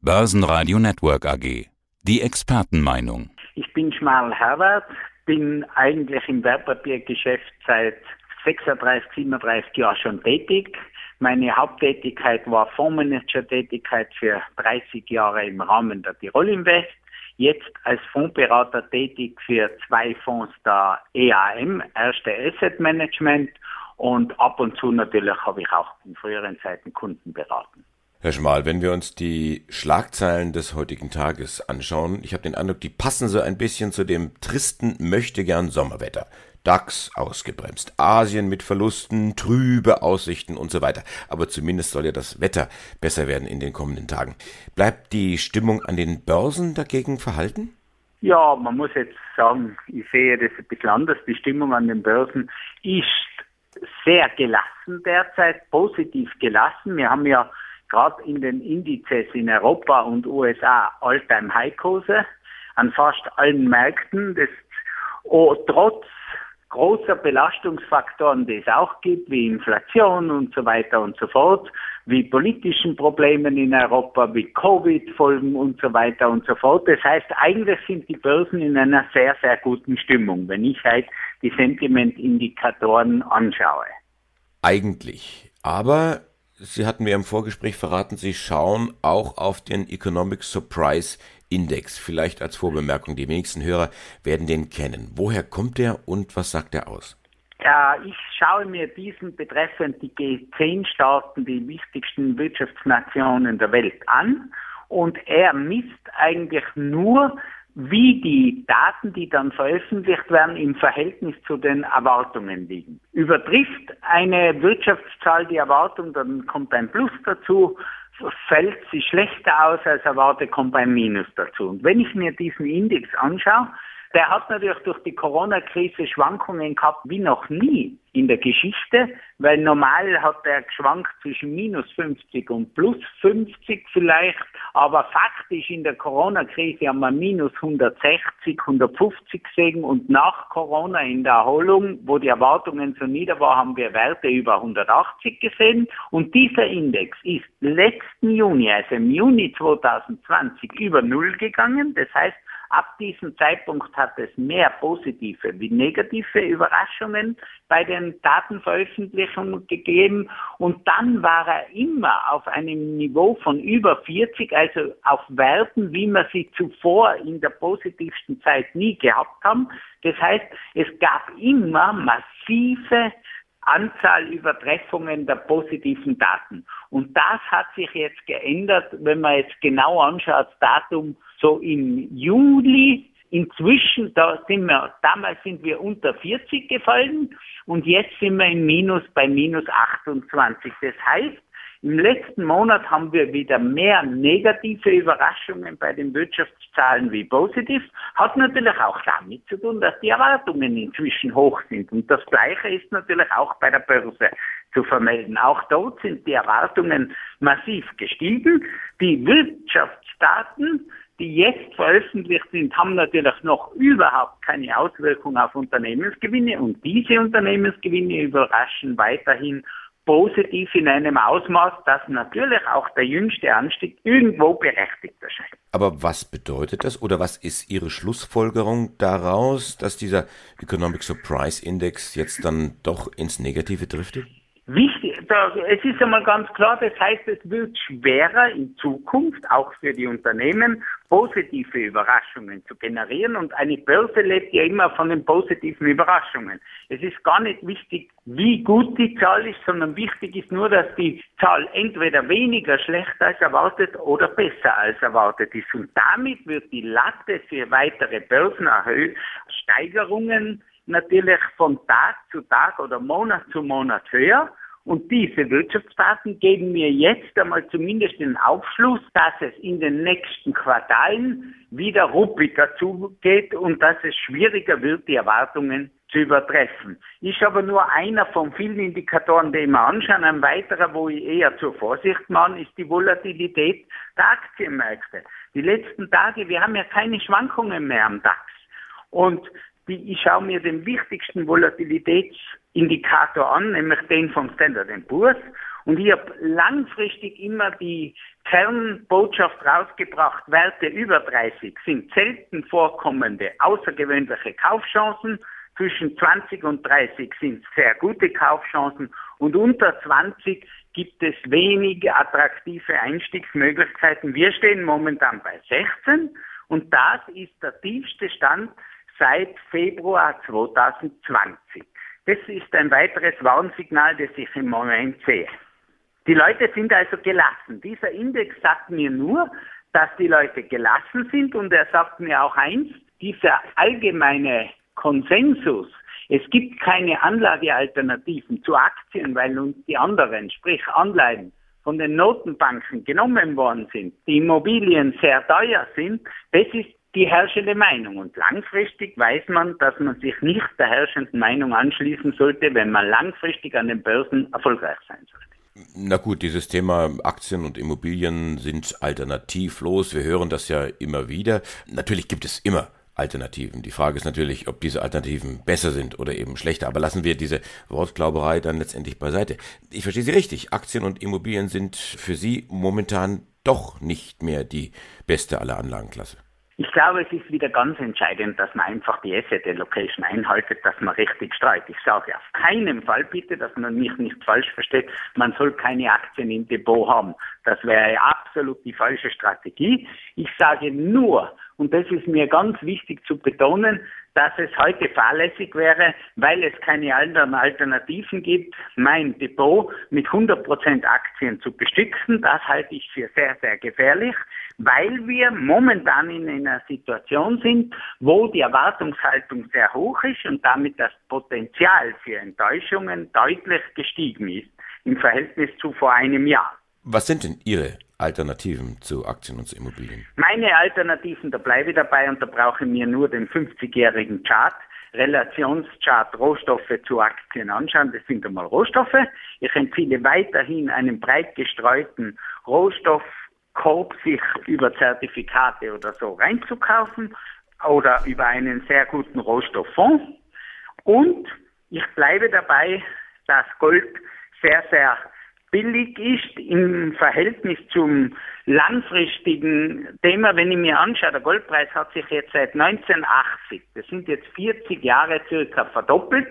Börsenradio Network AG. Die Expertenmeinung. Ich bin Schmal Herbert, bin eigentlich im Wertpapiergeschäft seit 36, 37 Jahren schon tätig. Meine Haupttätigkeit war Fondsmanager-Tätigkeit für 30 Jahre im Rahmen der Tirol Invest. Jetzt als Fondsberater tätig für zwei Fonds der EAM, Erste Asset Management und ab und zu natürlich habe ich auch in früheren Zeiten Kunden beraten. Herr Schmal, wenn wir uns die Schlagzeilen des heutigen Tages anschauen, ich habe den Eindruck, die passen so ein bisschen zu dem tristen Möchtegern Sommerwetter. DAX ausgebremst, Asien mit Verlusten, trübe Aussichten und so weiter. Aber zumindest soll ja das Wetter besser werden in den kommenden Tagen. Bleibt die Stimmung an den Börsen dagegen verhalten? Ja, man muss jetzt sagen, ich sehe das ein bisschen anders. Die Stimmung an den Börsen ist sehr gelassen derzeit, positiv gelassen. Wir haben ja gerade in den Indizes in Europa und USA All-Time-High-Kurse an fast allen Märkten. Das oh, trotz großer Belastungsfaktoren, die es auch gibt, wie Inflation und so weiter und so fort, wie politischen Problemen in Europa, wie Covid-Folgen und so weiter und so fort. Das heißt, eigentlich sind die Börsen in einer sehr, sehr guten Stimmung, wenn ich halt die Sentimentindikatoren anschaue. Eigentlich. Aber Sie hatten mir im Vorgespräch verraten, Sie schauen auch auf den Economic Surprise Index. Vielleicht als Vorbemerkung, die wenigsten Hörer werden den kennen. Woher kommt der und was sagt er aus? Ja, ich schaue mir diesen betreffend die G10-Staaten, die wichtigsten Wirtschaftsnationen der Welt an und er misst eigentlich nur wie die Daten, die dann veröffentlicht werden, im Verhältnis zu den Erwartungen liegen. Übertrifft eine Wirtschaftszahl die Erwartung, dann kommt ein Plus dazu, fällt sie schlechter aus als erwartet, kommt ein Minus dazu. Und wenn ich mir diesen Index anschaue, der hat natürlich durch die Corona-Krise Schwankungen gehabt wie noch nie in der Geschichte, weil normal hat er geschwankt zwischen minus 50 und plus 50 vielleicht, aber faktisch in der Corona-Krise haben wir minus 160, 150 gesehen und nach Corona in der Erholung, wo die Erwartungen so nieder waren, haben wir Werte über 180 gesehen und dieser Index ist letzten Juni, also im Juni 2020 über Null gegangen, das heißt Ab diesem Zeitpunkt hat es mehr positive wie negative Überraschungen bei den Datenveröffentlichungen gegeben und dann war er immer auf einem Niveau von über 40, also auf Werten, wie wir sie zuvor in der positivsten Zeit nie gehabt haben. Das heißt, es gab immer massive Anzahl Übertreffungen der positiven Daten. Und das hat sich jetzt geändert, wenn man jetzt genau anschaut, das Datum so im Juli. Inzwischen, da sind wir, damals sind wir unter 40 gefallen und jetzt sind wir im Minus bei minus 28. Das heißt, im letzten Monat haben wir wieder mehr negative Überraschungen bei den Wirtschaftszahlen wie positiv. Hat natürlich auch damit zu tun, dass die Erwartungen inzwischen hoch sind. Und das Gleiche ist natürlich auch bei der Börse zu vermelden. Auch dort sind die Erwartungen massiv gestiegen. Die Wirtschaftsdaten, die jetzt veröffentlicht sind, haben natürlich noch überhaupt keine Auswirkung auf Unternehmensgewinne und diese Unternehmensgewinne überraschen weiterhin positiv in einem Ausmaß, dass natürlich auch der jüngste Anstieg irgendwo berechtigt erscheint. Aber was bedeutet das oder was ist Ihre Schlussfolgerung daraus, dass dieser Economic Surprise Index jetzt dann doch ins Negative driftet? Wichtig, da, es ist einmal ganz klar, das heißt, es wird schwerer in Zukunft, auch für die Unternehmen, positive Überraschungen zu generieren. Und eine Börse lebt ja immer von den positiven Überraschungen. Es ist gar nicht wichtig, wie gut die Zahl ist, sondern wichtig ist nur, dass die Zahl entweder weniger schlecht als erwartet oder besser als erwartet ist. Und damit wird die Latte für weitere Börsensteigerungen natürlich von Tag zu Tag oder Monat zu Monat höher. Und diese Wirtschaftsdaten geben mir jetzt einmal zumindest den Aufschluss, dass es in den nächsten Quartalen wieder ruppiger zugeht und dass es schwieriger wird, die Erwartungen zu übertreffen. Ist aber nur einer von vielen Indikatoren, die wir anschauen. Ein weiterer, wo ich eher zur Vorsicht mache, ist die Volatilität der Aktienmärkte. Die letzten Tage, wir haben ja keine Schwankungen mehr am DAX. Und ich schaue mir den wichtigsten Volatilitätsindikator an, nämlich den vom Standard Poor's. Und ich habe langfristig immer die Kernbotschaft rausgebracht, Werte über 30 sind selten vorkommende außergewöhnliche Kaufchancen, zwischen 20 und 30 sind sehr gute Kaufchancen und unter 20 gibt es wenige attraktive Einstiegsmöglichkeiten. Wir stehen momentan bei 16 und das ist der tiefste Stand seit Februar 2020. Das ist ein weiteres Warnsignal, das ich im Moment sehe. Die Leute sind also gelassen. Dieser Index sagt mir nur, dass die Leute gelassen sind und er sagt mir auch eins, dieser allgemeine Konsensus, es gibt keine Anlagealternativen zu Aktien, weil uns die anderen, sprich Anleihen, von den Notenbanken genommen worden sind, die Immobilien sehr teuer sind, das ist die herrschende Meinung. Und langfristig weiß man, dass man sich nicht der herrschenden Meinung anschließen sollte, wenn man langfristig an den Börsen erfolgreich sein sollte. Na gut, dieses Thema Aktien und Immobilien sind alternativlos. Wir hören das ja immer wieder. Natürlich gibt es immer Alternativen. Die Frage ist natürlich, ob diese Alternativen besser sind oder eben schlechter. Aber lassen wir diese Wortglauberei dann letztendlich beiseite. Ich verstehe Sie richtig. Aktien und Immobilien sind für Sie momentan doch nicht mehr die beste aller Anlagenklasse. Ich glaube, es ist wieder ganz entscheidend, dass man einfach die Asset Allocation einhaltet, dass man richtig streut. Ich sage auf keinen Fall bitte, dass man mich nicht falsch versteht, man soll keine Aktien im Depot haben. Das wäre absolut die falsche Strategie. Ich sage nur, und das ist mir ganz wichtig zu betonen, dass es heute fahrlässig wäre, weil es keine anderen Alternativen gibt, mein Depot mit 100% Aktien zu bestücken. Das halte ich für sehr, sehr gefährlich, weil wir momentan in einer Situation sind, wo die Erwartungshaltung sehr hoch ist und damit das Potenzial für Enttäuschungen deutlich gestiegen ist im Verhältnis zu vor einem Jahr. Was sind denn Ihre Alternativen zu Aktien und zu Immobilien? Meine Alternativen, da bleibe ich dabei und da brauche ich mir nur den 50-jährigen Chart, Relationschart Rohstoffe zu Aktien anschauen. Das sind einmal Rohstoffe. Ich empfehle weiterhin einen breit gestreuten Rohstoffkorb sich über Zertifikate oder so reinzukaufen oder über einen sehr guten Rohstofffonds. Und ich bleibe dabei, dass Gold sehr, sehr billig ist im Verhältnis zum langfristigen Thema. Wenn ich mir anschaue, der Goldpreis hat sich jetzt seit 1980, das sind jetzt 40 Jahre circa verdoppelt.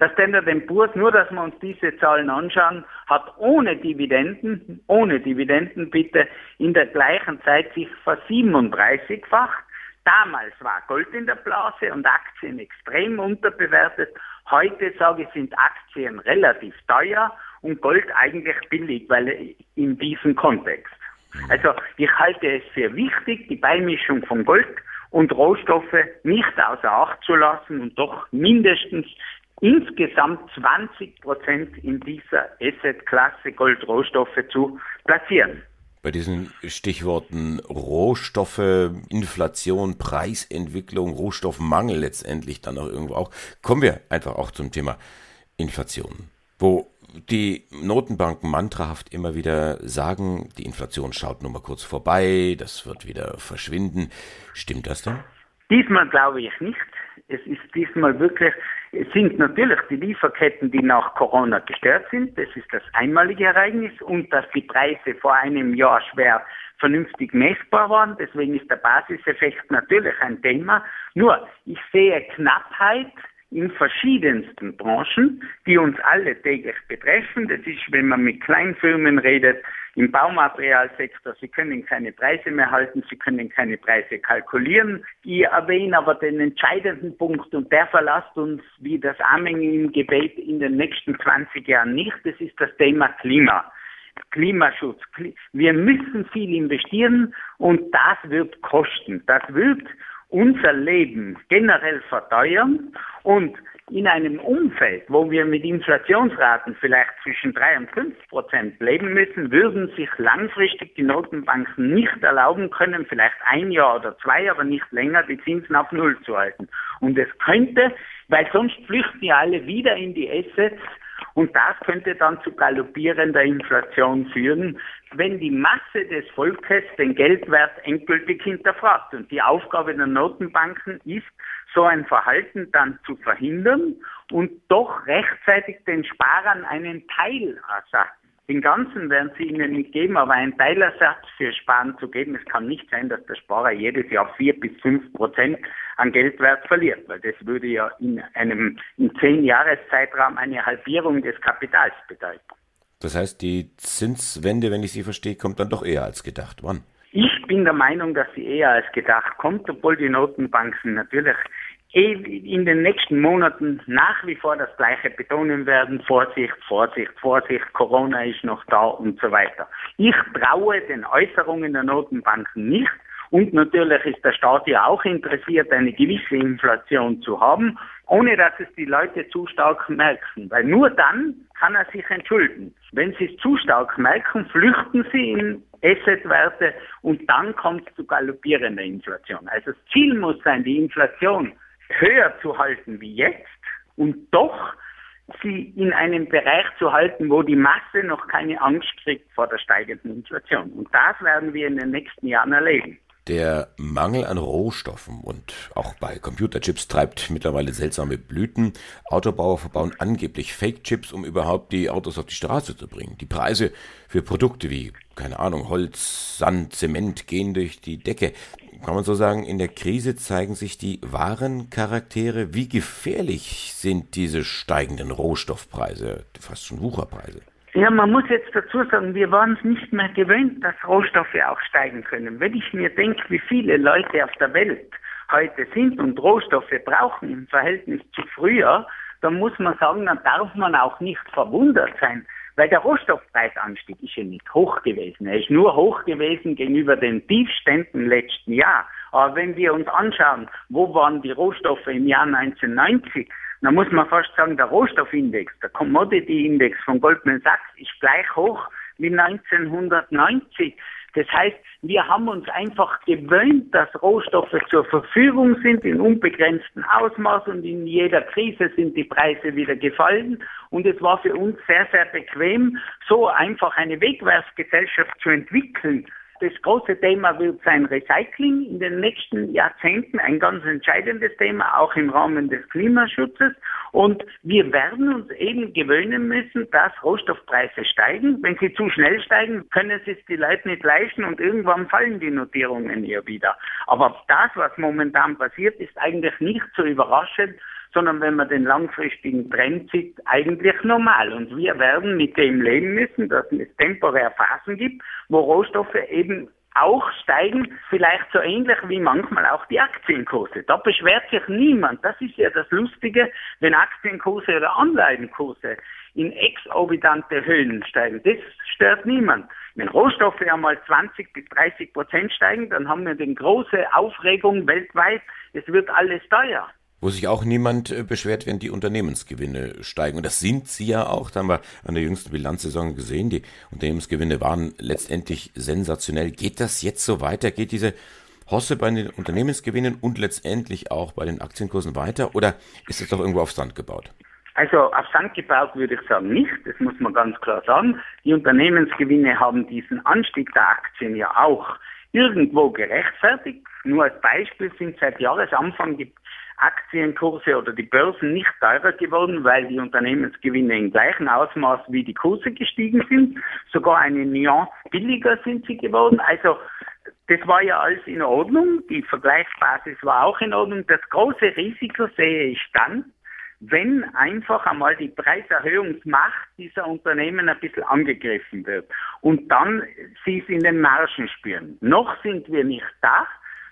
Das Standard Poor's, nur dass wir uns diese Zahlen anschauen, hat ohne Dividenden, ohne Dividenden bitte, in der gleichen Zeit sich versiebenunddreißigfacht. Damals war Gold in der Blase und Aktien extrem unterbewertet. Heute sage ich, sind Aktien relativ teuer und Gold eigentlich billig, weil in diesem Kontext. Also ich halte es für wichtig, die Beimischung von Gold und Rohstoffe nicht außer Acht zu lassen und doch mindestens insgesamt 20 Prozent in dieser Asset-Klasse Gold-Rohstoffe zu platzieren. Bei diesen Stichworten Rohstoffe, Inflation, Preisentwicklung, Rohstoffmangel letztendlich dann auch irgendwo auch, kommen wir einfach auch zum Thema Inflation, wo die Notenbanken mantrahaft immer wieder sagen, die Inflation schaut nur mal kurz vorbei, das wird wieder verschwinden. Stimmt das denn? Diesmal glaube ich nicht. Es ist diesmal wirklich, es sind natürlich die Lieferketten, die nach Corona gestört sind. Das ist das einmalige Ereignis und dass die Preise vor einem Jahr schwer vernünftig messbar waren. Deswegen ist der Basiseffekt natürlich ein Thema. Nur, ich sehe Knappheit in verschiedensten Branchen, die uns alle täglich betreffen. Das ist, wenn man mit Kleinfirmen redet, im Baumaterialsektor, sie können keine Preise mehr halten, sie können keine Preise kalkulieren. Ich erwähne aber den entscheidenden Punkt und der verlasst uns wie das Amen im Gebet in den nächsten 20 Jahren nicht. Das ist das Thema Klima. Klimaschutz. Wir müssen viel investieren und das wird kosten. Das wird unser Leben generell verteuern und in einem Umfeld, wo wir mit Inflationsraten vielleicht zwischen drei und fünf Prozent leben müssen, würden sich langfristig die Notenbanken nicht erlauben können, vielleicht ein Jahr oder zwei, aber nicht länger, die Zinsen auf Null zu halten. Und es könnte, weil sonst flüchten ja alle wieder in die Assets, und das könnte dann zu galoppierender Inflation führen, wenn die Masse des Volkes den Geldwert endgültig hinterfragt. Und die Aufgabe der Notenbanken ist, so ein Verhalten dann zu verhindern und doch rechtzeitig den Sparern einen Teil Den ganzen werden sie ihnen nicht geben, aber einen Teilersatz für Sparen zu geben, es kann nicht sein, dass der Sparer jedes Jahr vier bis fünf Prozent an Geldwert verliert, weil das würde ja in einem in zehn Jahreszeitraum eine Halbierung des Kapitals bedeuten. Das heißt, die Zinswende, wenn ich Sie verstehe, kommt dann doch eher als gedacht. Wann? Ich bin der Meinung, dass sie eher als gedacht kommt, obwohl die Notenbanken natürlich eh in den nächsten Monaten nach wie vor das Gleiche betonen werden. Vorsicht, Vorsicht, Vorsicht, Corona ist noch da und so weiter. Ich traue den Äußerungen der Notenbanken nicht. Und natürlich ist der Staat ja auch interessiert, eine gewisse Inflation zu haben, ohne dass es die Leute zu stark merken. Weil nur dann kann er sich entschulden. Wenn sie es zu stark merken, flüchten sie in Assetwerte und dann kommt es zu galoppierender Inflation. Also das Ziel muss sein, die Inflation höher zu halten wie jetzt und doch sie in einem Bereich zu halten, wo die Masse noch keine Angst kriegt vor der steigenden Inflation. Und das werden wir in den nächsten Jahren erleben. Der Mangel an Rohstoffen und auch bei Computerchips treibt mittlerweile seltsame Blüten. Autobauer verbauen angeblich Fake-Chips, um überhaupt die Autos auf die Straße zu bringen. Die Preise für Produkte wie, keine Ahnung, Holz, Sand, Zement gehen durch die Decke. Kann man so sagen, in der Krise zeigen sich die wahren Charaktere. Wie gefährlich sind diese steigenden Rohstoffpreise, fast schon Wucherpreise? Ja, man muss jetzt dazu sagen, wir waren es nicht mehr gewöhnt, dass Rohstoffe auch steigen können. Wenn ich mir denke, wie viele Leute auf der Welt heute sind und Rohstoffe brauchen im Verhältnis zu früher, dann muss man sagen, dann darf man auch nicht verwundert sein, weil der Rohstoffpreisanstieg ist ja nicht hoch gewesen. Er ist nur hoch gewesen gegenüber den Tiefständen letzten Jahr. Aber wenn wir uns anschauen, wo waren die Rohstoffe im Jahr 1990, da muss man fast sagen, der Rohstoffindex, der Commodity Index von Goldman Sachs ist gleich hoch wie 1990. Das heißt, wir haben uns einfach gewöhnt, dass Rohstoffe zur Verfügung sind in unbegrenztem Ausmaß und in jeder Krise sind die Preise wieder gefallen. Und es war für uns sehr, sehr bequem, so einfach eine Wegwerfgesellschaft zu entwickeln, das große Thema wird sein Recycling in den nächsten Jahrzehnten, ein ganz entscheidendes Thema, auch im Rahmen des Klimaschutzes. Und wir werden uns eben gewöhnen müssen, dass Rohstoffpreise steigen. Wenn sie zu schnell steigen, können es die Leute nicht leisten und irgendwann fallen die Notierungen hier wieder. Aber das, was momentan passiert, ist eigentlich nicht so überraschend, sondern wenn man den langfristigen Trend sieht, eigentlich normal. Und wir werden mit dem leben müssen, dass es temporär Phasen gibt, wo Rohstoffe eben auch steigen, vielleicht so ähnlich wie manchmal auch die Aktienkurse. Da beschwert sich niemand. Das ist ja das Lustige, wenn Aktienkurse oder Anleihenkurse in exorbitante Höhen steigen. Das stört niemand. Wenn Rohstoffe einmal 20 bis 30 Prozent steigen, dann haben wir eine große Aufregung weltweit. Es wird alles teuer. Wo sich auch niemand äh, beschwert, wenn die Unternehmensgewinne steigen. Und das sind sie ja auch. Da haben wir an der jüngsten Bilanzsaison gesehen. Die Unternehmensgewinne waren letztendlich sensationell. Geht das jetzt so weiter? Geht diese Hosse bei den Unternehmensgewinnen und letztendlich auch bei den Aktienkursen weiter? Oder ist es doch irgendwo auf Sand gebaut? Also auf Sand gebaut würde ich sagen nicht, das muss man ganz klar sagen. Die Unternehmensgewinne haben diesen Anstieg der Aktien ja auch irgendwo gerechtfertigt. Nur als Beispiel sind seit Jahresanfang die Aktienkurse oder die Börsen nicht teurer geworden, weil die Unternehmensgewinne im gleichen Ausmaß wie die Kurse gestiegen sind. Sogar eine Nuance billiger sind sie geworden. Also das war ja alles in Ordnung. Die Vergleichsbasis war auch in Ordnung. Das große Risiko sehe ich dann, wenn einfach einmal die Preiserhöhungsmacht dieser Unternehmen ein bisschen angegriffen wird und dann sie es in den Margen spüren. Noch sind wir nicht da,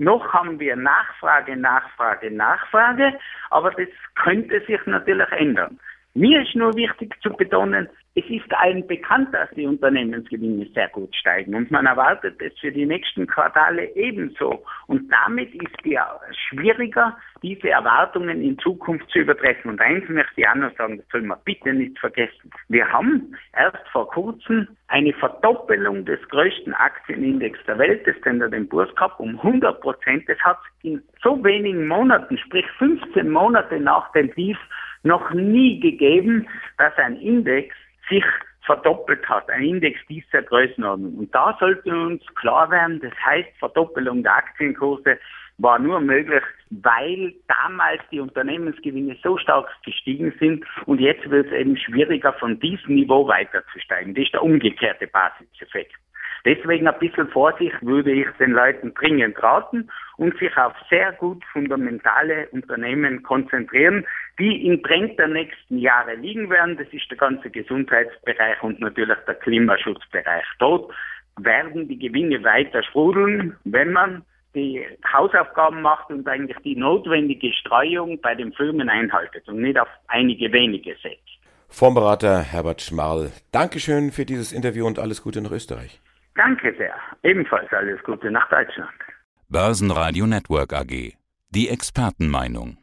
noch haben wir Nachfrage, Nachfrage, Nachfrage, aber das könnte sich natürlich ändern. Mir ist nur wichtig zu betonen, es ist allen bekannt, dass die Unternehmensgewinne sehr gut steigen und man erwartet es für die nächsten Quartale ebenso. Und damit ist es schwieriger, diese Erwartungen in Zukunft zu übertreffen. Und eins möchte ich auch noch sagen, das soll man bitte nicht vergessen. Wir haben erst vor kurzem eine Verdoppelung des größten Aktienindex der Welt, des Standard Poor's Cup, um 100 Prozent. Das hat in so wenigen Monaten, sprich 15 Monate nach dem Tief, noch nie gegeben, dass ein Index sich verdoppelt hat, ein Index dieser Größenordnung. Und da sollte uns klar werden, das heißt, Verdoppelung der Aktienkurse war nur möglich, weil damals die Unternehmensgewinne so stark gestiegen sind und jetzt wird es eben schwieriger, von diesem Niveau weiterzusteigen. Das ist der umgekehrte Basiseffekt. Deswegen ein bisschen Vorsicht würde ich den Leuten dringend raten und sich auf sehr gut fundamentale Unternehmen konzentrieren, die im Trend der nächsten Jahre liegen werden. Das ist der ganze Gesundheitsbereich und natürlich der Klimaschutzbereich. Dort werden die Gewinne weiter sprudeln, wenn man die Hausaufgaben macht und eigentlich die notwendige Streuung bei den Firmen einhaltet und nicht auf einige wenige setzt. Fondsberater Herbert Schmarl, Dankeschön für dieses Interview und alles Gute nach Österreich. Danke sehr. Ebenfalls alles Gute nach Deutschland. Börsenradio Network AG. Die Expertenmeinung.